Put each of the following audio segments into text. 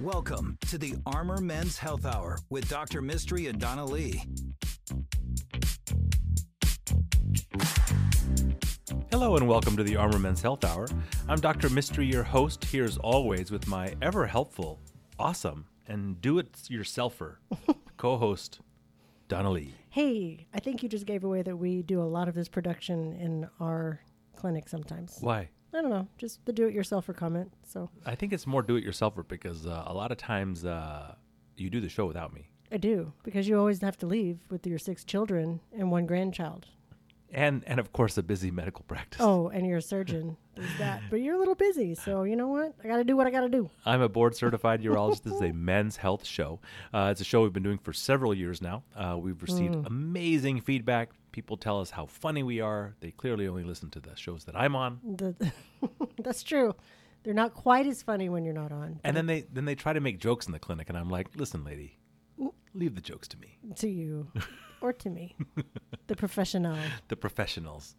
Welcome to the Armor Men's Health Hour with Dr. Mistry and Donna Lee. Hello and welcome to the Armor Men's Health Hour. I'm Dr. Mistry, your host, here as always with my ever helpful, awesome, and do it yourselfer co host, Donna Lee. Hey, I think you just gave away that we do a lot of this production in our clinic sometimes. Why? I don't know, just the do it yourselfer comment. So I think it's more do it yourselfer because uh, a lot of times uh, you do the show without me. I do, because you always have to leave with your six children and one grandchild. And, and of course, a busy medical practice. Oh, and you're a surgeon. There's that. But you're a little busy. So you know what? I got to do what I got to do. I'm a board certified urologist. This is a men's health show. Uh, it's a show we've been doing for several years now. Uh, we've received amazing feedback. People tell us how funny we are. They clearly only listen to the shows that I'm on. The, that's true. They're not quite as funny when you're not on. And then they then they try to make jokes in the clinic, and I'm like, listen, lady, leave the jokes to me, to you or to me, the professional. the professionals.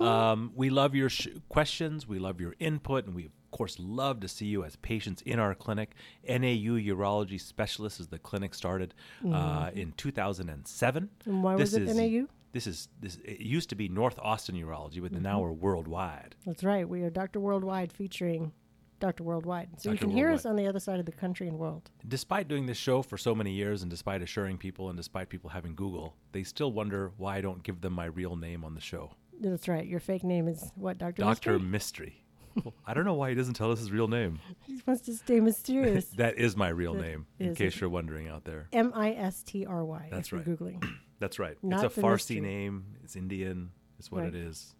um, we love your sh- questions, we love your input, and we of course love to see you as patients in our clinic. NAU Urology Specialist is the clinic started uh, in 2007. And why This was it is- NAU? This is this. It used to be North Austin Urology, but now we're worldwide. That's right. We are Dr. Worldwide featuring Dr. Worldwide. So you Dr. can hear us on the other side of the country and world. Despite doing this show for so many years, and despite assuring people, and despite people having Google, they still wonder why I don't give them my real name on the show. That's right. Your fake name is what, Dr. Doctor Mystery? Mystery. Well, I don't know why he doesn't tell us his real name. He wants to stay mysterious. That is my real That name, in case you're wondering out there. M I S T R Y. That's right. Googling. That's right. Not it's a Farsi mystery. name. It's Indian. It's what Right. it is.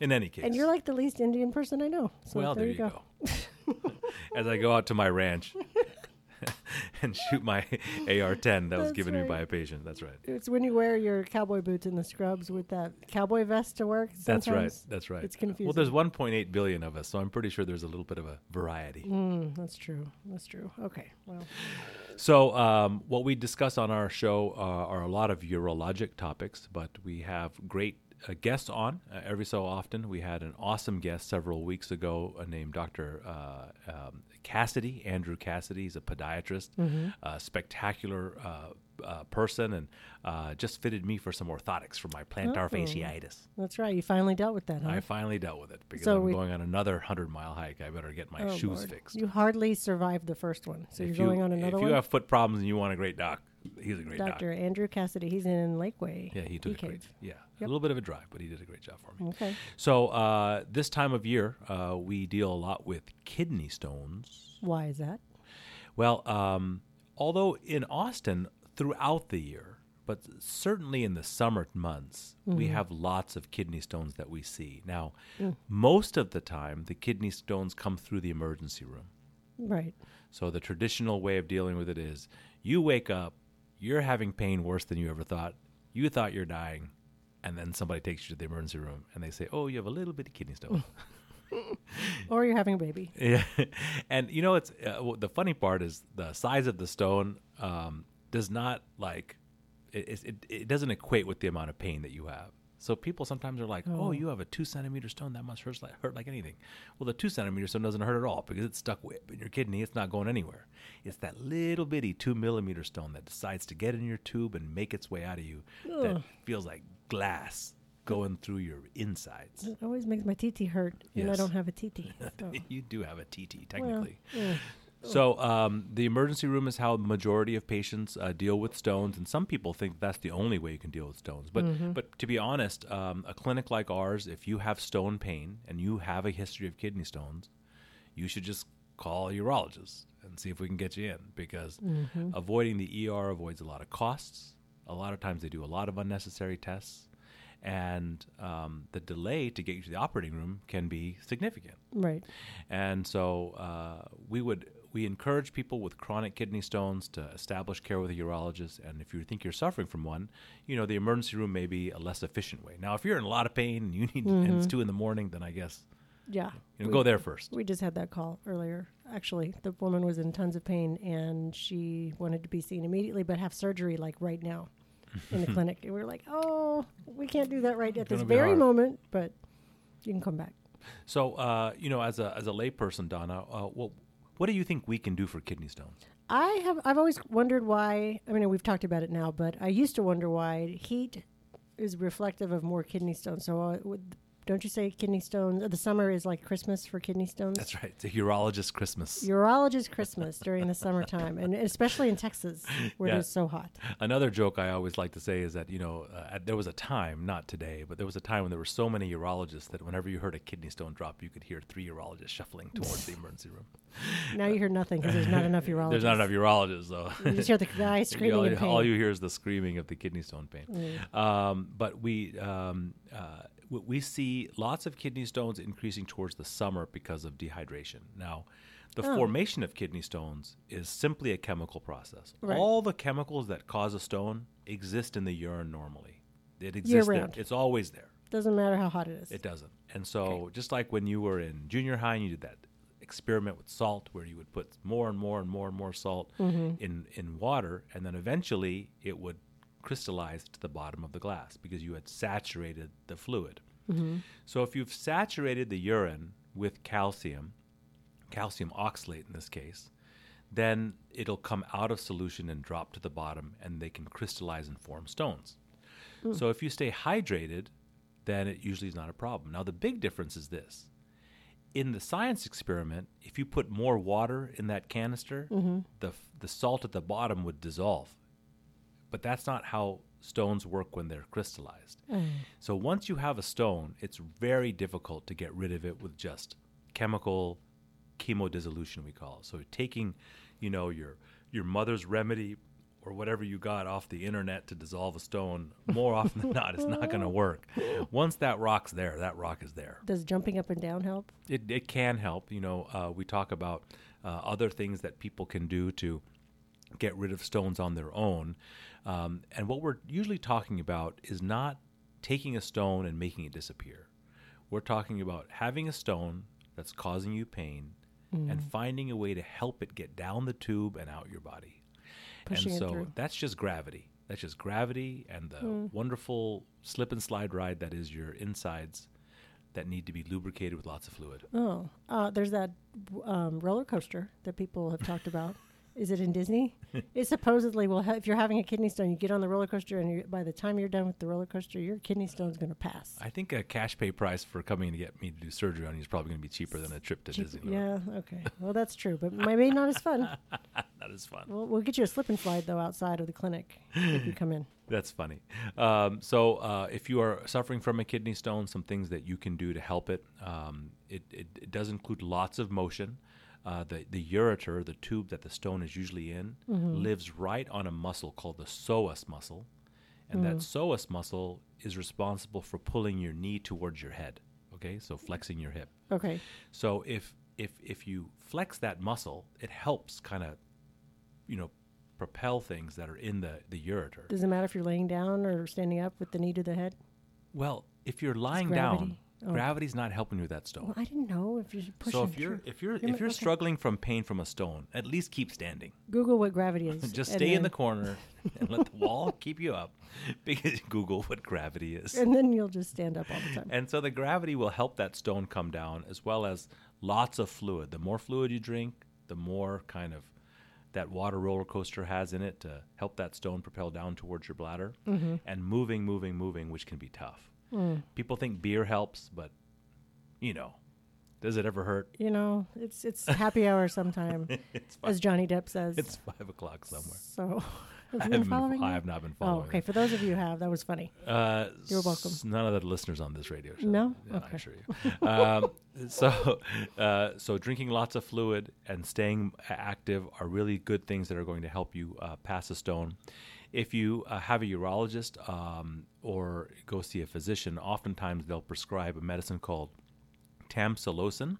In any case. And you're like the least Indian person I know. So well, there, there, you go. As I go out to my ranch and shoot my AR-10 that was That's given me by a patient. That's right. It's when you wear your cowboy boots and the scrubs with that cowboy vest to work. That's right. That's right. It's confusing. Well, there's 1.8 billion of us, so I'm pretty sure there's a little bit of a variety. Mm, that's true. That's true. Okay. Well, So, um, what we discuss on our show uh, are a lot of urologic topics, but we have great uh, guests on uh, every so often. We had an awesome guest several weeks ago uh, named Dr. Uh, um, Cassidy, Andrew Cassidy. He's a podiatrist, a spectacular uh, uh, person, and uh, just fitted me for some orthotics for my plantar Oh. fasciitis. that's right. You finally dealt with that, huh? I finally dealt with it because So I'm we- going on another 100 mile hike. I better get my Oh, shoes Lord. fixed. You hardly survived the first one, so if you're going you, on another if one. you have foot problems and you want a great doc, he's a great doc. Dr. Andrew Cassidy. He's in Lakeway. Yeah, he took Bee a great. Yeah, Yep. a little bit of a drive, but he did a great job for me. Okay. So uh, this time of year, uh, we deal a lot with kidney stones. Why is that? Well, um, although in Austin throughout the year, but certainly in the summer months, we have lots of kidney stones that we see. Now, most of the time, the kidney stones come through the emergency room. Right. So the traditional way of dealing with it is you wake up, you're having pain worse than you ever thought. You thought you're dying, and then somebody takes you to the emergency room and they say, "Oh, you have a little bitty kidney stone." Or you're having a baby. yeah, and you know it's uh, well, the funny part is the size of the stone um, does not like it, it- it doesn't equate with the amount of pain that you have. So people sometimes are like, oh, "Oh, you have a two centimeter stone that must hurt like hurt like anything." Well, the two centimeter stone doesn't hurt at all because it's stuck wi- in your kidney. It's not going anywhere. It's that little bitty two millimeter stone that decides to get in your tube and make its way out of you. That feels like glass going through your insides. It always makes my TT hurt, and I don't have a TT. So. you do have a TT Well, technically. yeah. So um, the emergency room is how the majority of patients uh, deal with stones, and some people think that's the only way you can deal with stones. But Mm-hmm. but to be honest, um, a clinic like ours, if you have stone pain and you have a history of kidney stones, you should just call a urologist and see if we can get you in because Mm-hmm. avoiding the ER avoids a lot of costs. A lot of times they do a lot of unnecessary tests, and um, the delay to get you to the operating room can be significant. Right. And so uh, we would we encourage people with chronic kidney stones to establish care with a urologist. And if you think you're suffering from one, you know the emergency room may be a less efficient way. Now, if you're in a lot of pain and you need and it's two in the morning, then I guess Yeah. you know We- go there first. We just had that call earlier. Actually, the woman was in tons of pain and she wanted to be seen immediately, but have surgery like right now. in the clinic. And we were like, oh, we can't do that right at this very hard. moment, but you can come back. So, uh, you know, as a as a layperson, Donna, uh, what what do you think we can do for kidney stones? I have I've always wondered why. I mean, we've talked about it now, but I used to wonder why heat is reflective of more kidney stones. So, uh, don't you say kidney stones? The summer is like Christmas for kidney stones. That's right. It's a urologist Christmas. Urologist Christmas during the summertime, and especially in Texas where Yeah. it is so hot. Another joke I always like to say is that you know uh, there was a time, not today, but there was a time when there were so many urologists that whenever you heard a kidney stone drop, you could hear three urologists shuffling towards the emergency room. Now you hear nothing because there's not enough urologists. There's not enough urologists, though. You just hear the guy screaming all, in pain. all you hear is the screaming of the kidney stone pain. Um, but we um, uh, we see lots of kidney stones increasing towards the summer because of dehydration. Now, the Oh. formation of kidney stones is simply a chemical process. Right. All the chemicals that cause a stone exist in the urine normally. It exists there. round. It's always there. Doesn't matter how hot it is. It doesn't. And so, just like when you were in junior high and you did that experiment with salt, where you would put more and more and more and more salt mm-hmm. in in water, and then eventually it would crystallize to the bottom of the glass because you had saturated the fluid. Mm-hmm. So, if you've saturated the urine with calcium, calcium oxalate in this case, then it'll come out of solution and drop to the bottom, and they can crystallize and form stones. Mm. So if you stay hydrated, then it usually is not a problem. Now the big difference is this: in the science experiment, if you put more water in that canister, mm-hmm. the the salt at the bottom would dissolve. But that's not how stones work when they're crystallized. So once you have a stone, it's very difficult to get rid of it with just chemical chemodissolution we call it. So taking, you know, your your mother's remedy or whatever you got off the internet to dissolve a stone, more often than not, it's not going to work. Once that rock's there, that rock is there. Does jumping up and down help? It, it can help. You know, uh, we talk about uh, other things that people can do to get rid of stones on their own. Um, and what we're usually talking about is not taking a stone and making it disappear. We're talking about having a stone that's causing you pain and finding a way to help it get down the tube and out your body. Pushing and so that's just gravity. That's just gravity and the wonderful slip and slide ride that is your insides that need to be lubricated with lots of fluid. Oh, uh, there's that um, roller coaster that people have talked about. Is it in Disney? it supposedly will. Ha- if you're having a kidney stone, you get on the roller coaster, and you, by the time you're done with the roller coaster, your kidney stone's going to pass. I think a cash pay price for coming to get me to do surgery on you is probably going to be cheaper than a trip to Cheap- Disney. yeah. Okay. Well, that's true, but maybe not as fun. that is fun. We'll, we'll get you a slip and slide though outside of the clinic if you come in. That's funny. Um, so, uh, if you are suffering from a kidney stone, some things that you can do to help it. Um, it, it, it does include lots of motion. Uh, the the ureter, the tube that the stone is usually in, lives right on a muscle called the psoas muscle, and that psoas muscle is responsible for pulling your knee towards your head. Okay, so flexing your hip. Okay. So if if if you flex that muscle, it helps kind of, you know, propel things that are in the the ureter. Does it matter if you're laying down or standing up with the knee to the head? Well, if you're lying down. Oh. gravity's not helping you with that stone. Well, I didn't know if you're pushing. so if you're if you're if you're okay. struggling from pain from a stone, at least keep standing. Google what gravity is. Just stay in the corner and let the wall keep you up. Because Google what gravity is. and then you'll just stand up all the time. And so the gravity will help that stone come down as well as lots of fluid. The more fluid you drink, the more kind of that water roller coaster has in it to help that stone propel down towards your bladder mm-hmm. and moving, moving, moving, which can be tough. People think beer helps, but you know, does it ever hurt? You know, it's it's happy hour sometime, as Johnny Depp says. It's five o'clock somewhere. so. Have I you been following? I have not been Oh, following. okay. it. For those of you who have, that was funny. Uh, You're welcome. s- None of the listeners on this radio show. No? Yeah, I Okay. assure you. um, so, uh, so drinking lots of fluid and staying active are really good things that are going to help you uh, pass a stone. If you uh, have a urologist um, or go see a physician, oftentimes they'll prescribe a medicine called tamsulosin.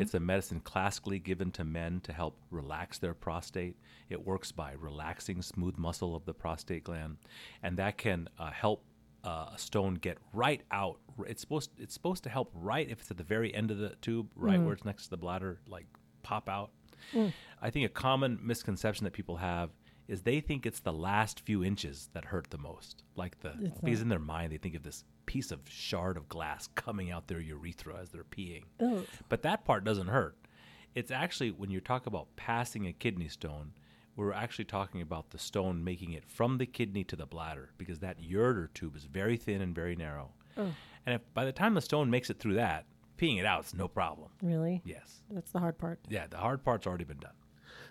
It's a medicine classically given to men to help relax their prostate. It works by relaxing smooth muscle of the prostate gland, and that can uh, help uh, a stone get right out. It's supposed it's supposed to help right if it's at the very end of the tube, right where it's next to the bladder, like pop out. I think a common misconception that people have is they think it's the last few inches that hurt the most. Like the It's because not. in their mind they think of this piece of shard of glass coming out their urethra as they're peeing. Ugh. But that part doesn't hurt. It's actually when you talk about passing a kidney stone, we're actually talking about the stone making it from the kidney to the bladder because that ureter tube is very thin and very narrow. Oh. And if by the time the stone makes it through that, peeing it out is no problem. Really? Yes. That's the hard part. Yeah, the hard part's already been done.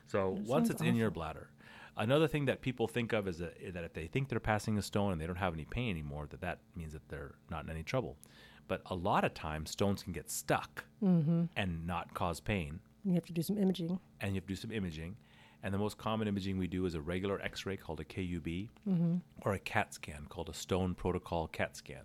So That once it's in your bladder, another thing that people think of is that, that if they think they're passing a stone and they don't have any pain anymore, that that means that they're not in any trouble. But a lot of times, stones can get stuck Mm-hmm. and not cause pain, You have to do some imaging. and you have to do some imaging. And the most common imaging we do is a regular X-ray called a KUB, Mm-hmm. or a CAT scan called a Stone Protocol CAT scan.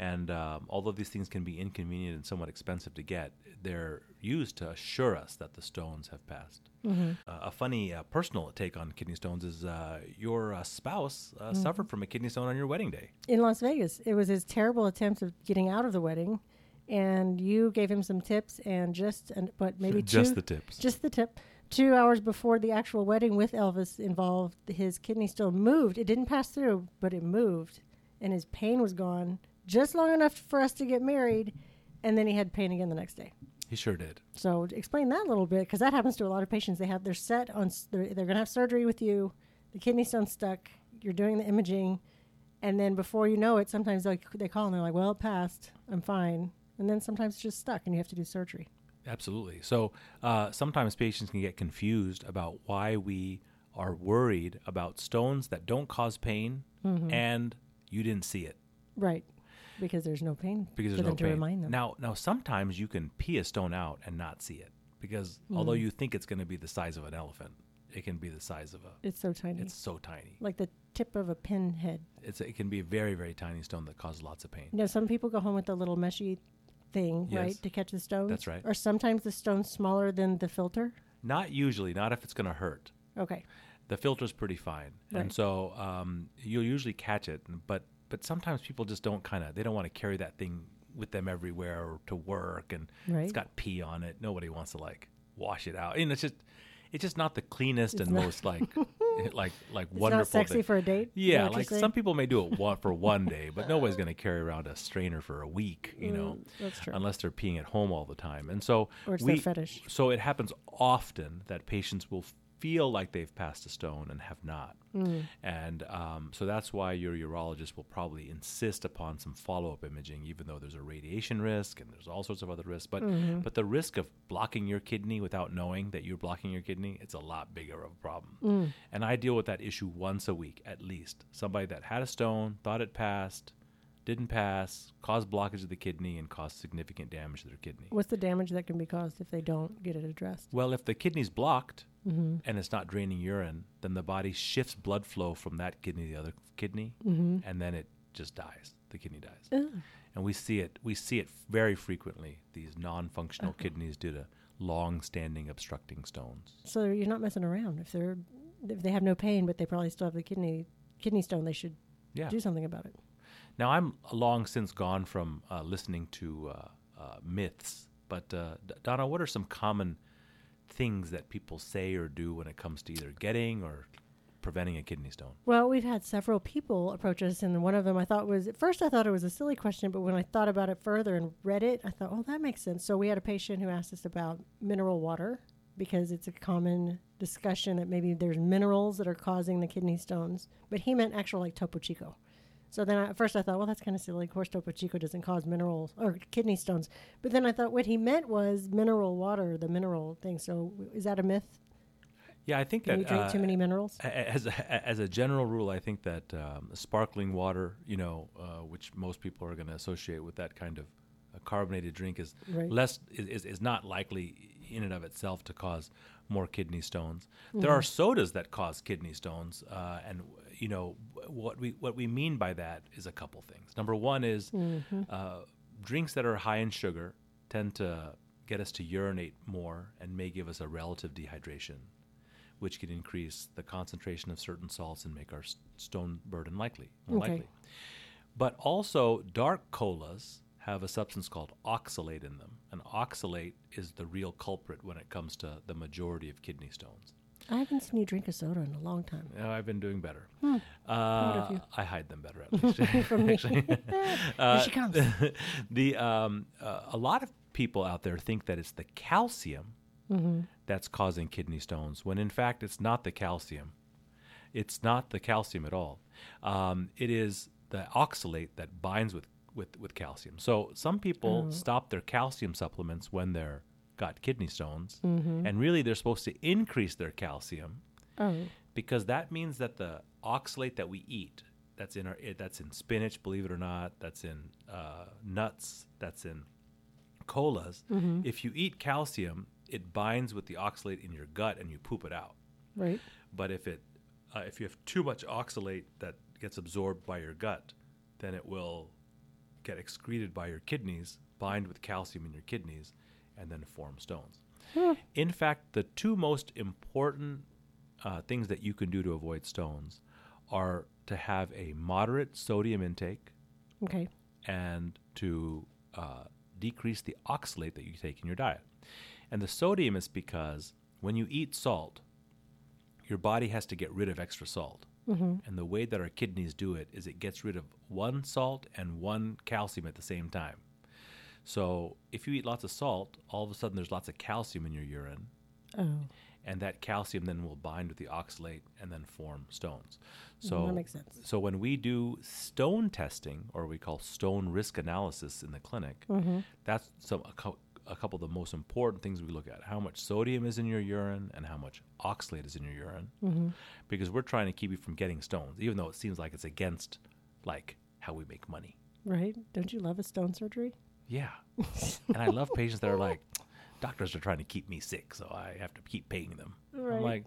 And um, although these things can be inconvenient and somewhat expensive to get, they're used to assure us that the stones have passed. Mm-hmm. Uh, a funny uh, personal take on kidney stones is uh, your uh, spouse uh, Mm-hmm. suffered from a kidney stone on your wedding day. in Las Vegas. It was his terrible attempt of getting out of the wedding, and you gave him some tips and just and but maybe Just two, the tips. just the tip. Two hours before the actual wedding with Elvis involved, his kidney stone moved. It didn't pass through, but it moved, and his pain was gone just long enough for us to get married, and then he had pain again the next day. he sure did. So explain that a little bit, because that happens to a lot of patients. They have they're set on they're, they're going to have surgery with you. The kidney stone's stuck. You're doing the imaging, and then before you know it, sometimes they they call and they're like, "Well, it passed. I'm fine." And then sometimes it's just stuck, and you have to do surgery. Absolutely. So uh, sometimes patients can get confused about why we are worried about stones that don't cause pain Mm-hmm. and you didn't see it Right, because there's no pain because there's no to pain. remind them. Now, now sometimes you can pee a stone out and not see it because although Mm. you think it's going to be the size of an elephant, it can be the size of a. it's so tiny, It's so tiny. like the tip of a pinhead. It's it can be a very very tiny stone that causes lots of pain. You know, some people go home with a little meshy thing, Yes. right, to catch the stone. That's right. Or sometimes the stone's smaller than the filter. Not usually, not if it's going to hurt. Okay. the filter's pretty fine, and so um, you'll usually catch it. But but sometimes people just don't kind of they don't want to carry that thing with them everywhere or to work, and it's got pee on it. Nobody wants to like wash it out. And it's just it's just not the cleanest It's and most like like like It's wonderful. not sexy thing. for a date. Yeah, like some people may do it one for one day, but nobody's going to carry around a strainer for a week, you know, Mm, that's true. unless they're peeing at home all the time. And so Or it's we, fetish. so it happens often that patients will feel like they've passed a stone and have not. Mm. And um, so that's why your urologist will probably insist upon some follow up imaging, even though there's a radiation risk and there's all sorts of other risks. But, Mm-hmm. but the risk of blocking your kidney without knowing that you're blocking your kidney, it's a lot bigger of a problem. Mm. And I deal with that issue once a week at least. Somebody that had a stone, thought it passed, didn't pass, caused blockage of the kidney, and caused significant damage to their kidney. What's the damage that can be caused if they don't get it addressed? Well, if the kidney's blocked Mm-hmm. and it's not draining urine, then the body shifts blood flow from that kidney to the other kidney, Mm-hmm. and then it just dies. The kidney dies, Ugh. and we see it. We see it very frequently. These non-functional Uh-huh. kidneys due to long-standing obstructing stones. So you're not messing around. If they're if they have no pain, but they probably still have the kidney kidney stone, they should Yeah. do something about it. Now I'm long since gone from uh, listening to uh, uh, myths, but uh, Donna, what are some common things that people say or do when it comes to either getting or preventing a kidney stone? Well, we've had several people approach us, and one of them I thought was at first I thought it was a silly question, but when I thought about it further and read it, I thought, oh, that makes sense. So we had a patient who asked us about mineral water because it's a common discussion that maybe there's minerals that are causing the kidney stones, but he meant actual like Topo Chico. So then I, at first I thought, well, that's kind of silly. Of course, Topo Chico doesn't cause minerals or kidney stones. But then I thought what he meant was mineral water, the mineral thing. So is that a myth? Yeah, I think Can that you drink uh, too many minerals? as a, as a general rule, I think that um, sparkling water, you know, uh, which most people are going to associate with that kind of a carbonated drink, is Right. less is, is, not likely in and of itself to cause more kidney stones. There Mm-hmm. are sodas that cause kidney stones, uh, and you know what we what we mean by that is a couple things. Number one is Mm-hmm. uh, drinks that are high in sugar tend to get us to urinate more and may give us a relative dehydration which can increase the concentration of certain salts and make our stone burden likely, more Okay. likely. But also, dark colas have a substance called oxalate in them, and oxalate is the real culprit when it comes to the majority of kidney stones. I haven't seen you drink a soda in a long time. Uh, I've been doing better. of Uh, you. I hide them better at least. From me. Uh, Here she comes. the um, uh, a lot of people out there think that it's the calcium Mm-hmm. that's causing kidney stones, when in fact it's not the calcium. It's not the calcium at all. Um, it is the oxalate that binds with, with, with calcium. So some people Oh. stop their calcium supplements when they're got kidney stones, Mm-hmm. and really they're supposed to increase their calcium Oh, because that means that the oxalate that we eat that's in our that's in spinach believe it or not that's in uh, nuts that's in colas Mm-hmm. if you eat calcium it binds with the oxalate in your gut and you poop it out right. but if it uh, if you have too much oxalate that gets absorbed by your gut then it will get excreted by your kidneys bind with calcium in your kidneys and then form stones in fact the two most important uh, things that you can do to avoid stones are to have a moderate sodium intake Okay. and to uh, decrease the oxalate that you take in your diet. And the sodium is because when you eat salt, your body has to get rid of extra salt. And the way that our kidneys do it is it gets rid of one salt and one calcium at the same time. So if you eat lots of salt, all of a sudden there's lots of calcium in your urine, Oh, and that calcium then will bind with the oxalate and then form stones. Mm, So that makes sense. So when we do stone testing, or we call stone risk analysis in the clinic, Mm-hmm. that's some a, cou- a couple of the most important things we look at: how much sodium is in your urine and how much oxalate is in your urine, Mm-hmm. because we're trying to keep you from getting stones, even though it seems like it's against like how we make money. right. Don't you love a stone surgery? Yeah, and I love patients that are like, doctors are trying to keep me sick, so I have to keep paying them. Right. I'm like,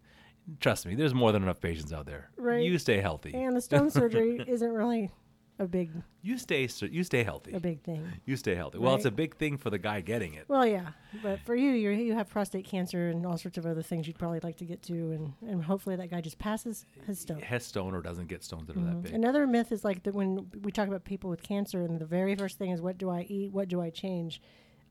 trust me, there's more than enough patients out there. Right. You stay healthy. And the stone surgery isn't really a big You stay. You stay healthy. a big thing. You stay healthy. Well, it's a big thing for the guy getting it. Well, yeah, but for you, you you have prostate cancer and all sorts of other things you'd probably like to get to, and and hopefully that guy just passes his stone. Has stone or doesn't get stones that are that mm-hmm. big. Another myth is like that when we talk about people with cancer, and the very first thing is, what do I eat? What do I change?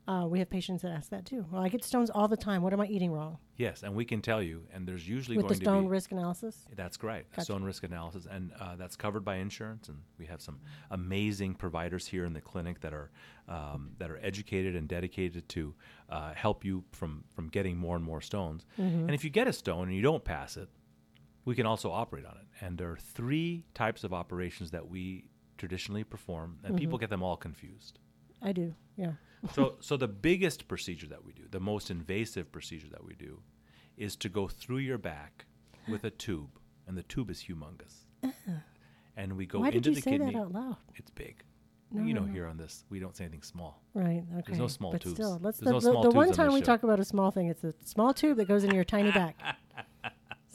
Uh, we have patients that ask that too. Well, I get stones all the time. What am I eating wrong? Yes, and we can tell you. And there's usually With the going stone to be. risk analysis. That's great. Gotcha. Stone risk analysis, and uh, that's covered by insurance. And we have some amazing providers here in the clinic that are um, that are educated and dedicated to uh, help you from from getting more and more stones. Mm-hmm. And if you get a stone and you don't pass it, we can also operate on it. And there are three types of operations that we traditionally perform, and Mm-hmm. people get them all confused. I do. Yeah. So so the biggest procedure that we do, the most invasive procedure that we do, is to go through your back with a tube, and the tube is humongous. Uh-huh. And we go Why into did you the say kidney. that out loud? It's big. No, you know, no. here on this, we don't say anything small. Right. Okay. There's no small but tubes. Still, let's There's the, no the, the one time this we show. talk about a small thing, it's a small tube that goes in your tiny back.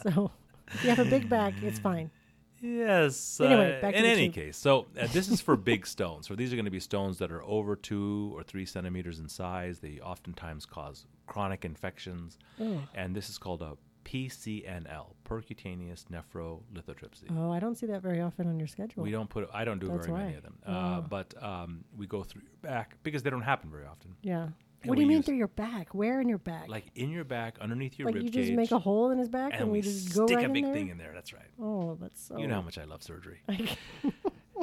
So if you have a big back, it's fine. Yes. Anyway, uh, back to in any case, so uh, this is for big stones. So these are going to be stones that are over two or three centimeters in size. They oftentimes cause chronic infections, Oh. and this is called a PCNL, percutaneous nephrolithotripsy. Oh, I don't see that very often on your schedule. We don't put. I don't do That's very many of them, uh, Oh. but um, we go through your back because they don't happen very often. Yeah. What do you mean through your back? Where in your back? Like in your back, underneath your Like rib you just cage, make a hole in his back and and, we we just go stick right a big thing in there. That's right. Oh, that's so. You know how much I love surgery. in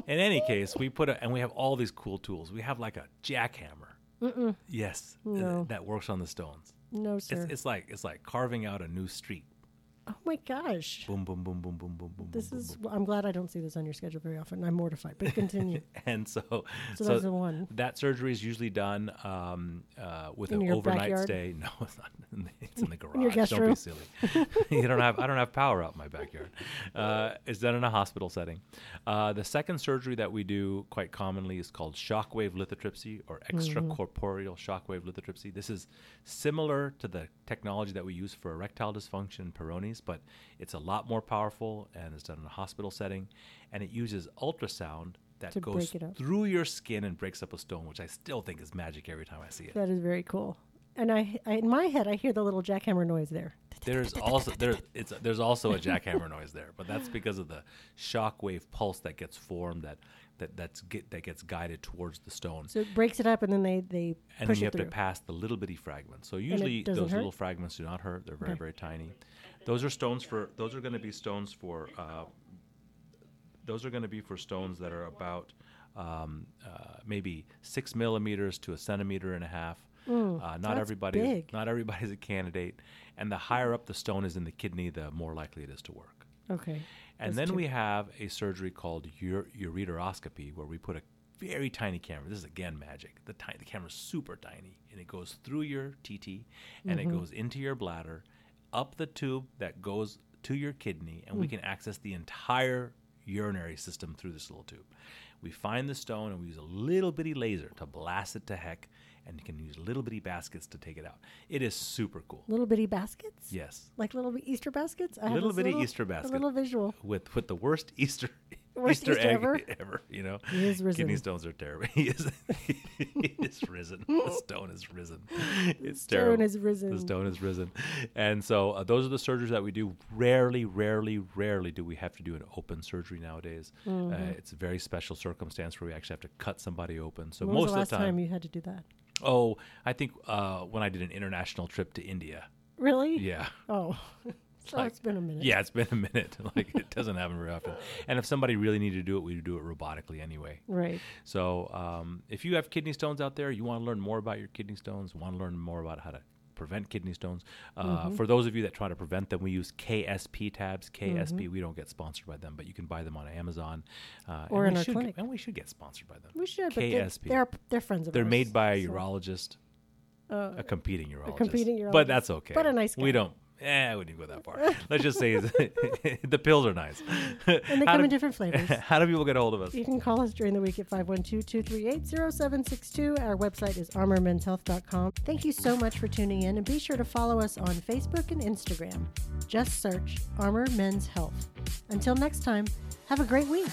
any case, we put a, and we have all these cool tools. We have like a jackhammer. Mm-mm. Yes, uh, No. that works on the stones. No, It's, sir. it's like it's like carving out a new street. Oh my gosh. Boom, boom, boom, boom, boom, boom, boom. This boom, is. boom, I'm glad I don't see this on your schedule very often. I'm mortified, but continue. and so So that's the one. That surgery is usually done um, uh, with In an overnight backyard? stay. No, it's not. In the, it's in the garage. In your guest don't be silly. you don't have. I don't have power out in my backyard. Uh, it's done in a hospital setting. Uh, the second surgery that we do quite commonly is called shockwave lithotripsy or Mm-hmm. extracorporeal shockwave lithotripsy. This is similar to the technology that we use for erectile dysfunction in Peyronie's, but it's a lot more powerful and it's done in a hospital setting, and it uses ultrasound that goes break it up. through your skin and breaks up a stone, which I still think is magic every time I see it. that is very cool. And I, I, in my head, I hear the little jackhammer noise there. There's also there it's there's also a jackhammer noise there, but that's because of the shockwave pulse that gets formed that that that's get, that gets guided towards the stone. So it breaks it up, and then they they and then you have through. to pass the little bitty fragments. So usually those hurt? little fragments do not hurt; they're very Okay. very tiny. Those are stones for. Those are going to be stones for. Uh, those are going to be for stones that are about um, uh, maybe six millimeters to a centimeter and a half. uh, not that's everybody. big. Not everybody's a candidate, and the higher up the stone is in the kidney, the more likely it is to work. Okay. And then two. we have a surgery called ure- ureteroscopy, where we put a very tiny camera. This is again magic. The tiny, the camera's super tiny, and it goes through your TT, and Mm-hmm. it goes into your bladder, up the tube that goes to your kidney, and Mm. we can access the entire urinary system through this little tube. We find the stone, and we use a little bitty laser to blast it to heck, and you can use little bitty baskets to take it out. It is super cool. little bitty baskets. Yes. Like little Easter baskets. I Little bitty little, Easter basket. a little visual. with with the worst Easter Worst Easter, Easter egg ever? ever. You know, He is risen. kidney stones are terrible. He is, he is risen. The stone is risen. It's stone terrible. is risen. The stone is risen. And so uh, those are the surgeries that we do. Rarely, rarely, rarely do we have to do an open surgery nowadays. Mm-hmm. Uh, it's a very special circumstance where we actually have to cut somebody open. So When most the of the time, you had to do that? oh, I think uh, when I did an international trip to India. Really? Yeah. Oh, so Like- it's been a minute. Yeah, it's been a minute. Like it doesn't happen very often. And if somebody really needed to do it, we do it robotically anyway. Right. So um, if you have kidney stones out there, you want to learn more about your kidney stones, want to learn more about how to prevent kidney stones. Uh, Mm-hmm. For those of you that try to prevent them, we use KSP tabs. KSP, Mm-hmm. we don't get sponsored by them, but you can buy them on Amazon. Uh, Or and in we our should clinic. Get, and we should get sponsored by them. We should, but they're, KSP. they're they're friends of ours. They're ours. made by a so- urologist, Uh, a competing urologist. competing urologist. But that's okay. But a nice guy. We don't. Eh, I wouldn't go that far. Let's just say the pills are nice. and they How come do- in different flavors. How do people get a hold of us? You can call us during the week at 512-238-0762. Our website is armormenshealth.com. Thank you so much for tuning in and be sure to follow us on Facebook and Instagram. Just search Armor Men's Health. Until next time, have a great week.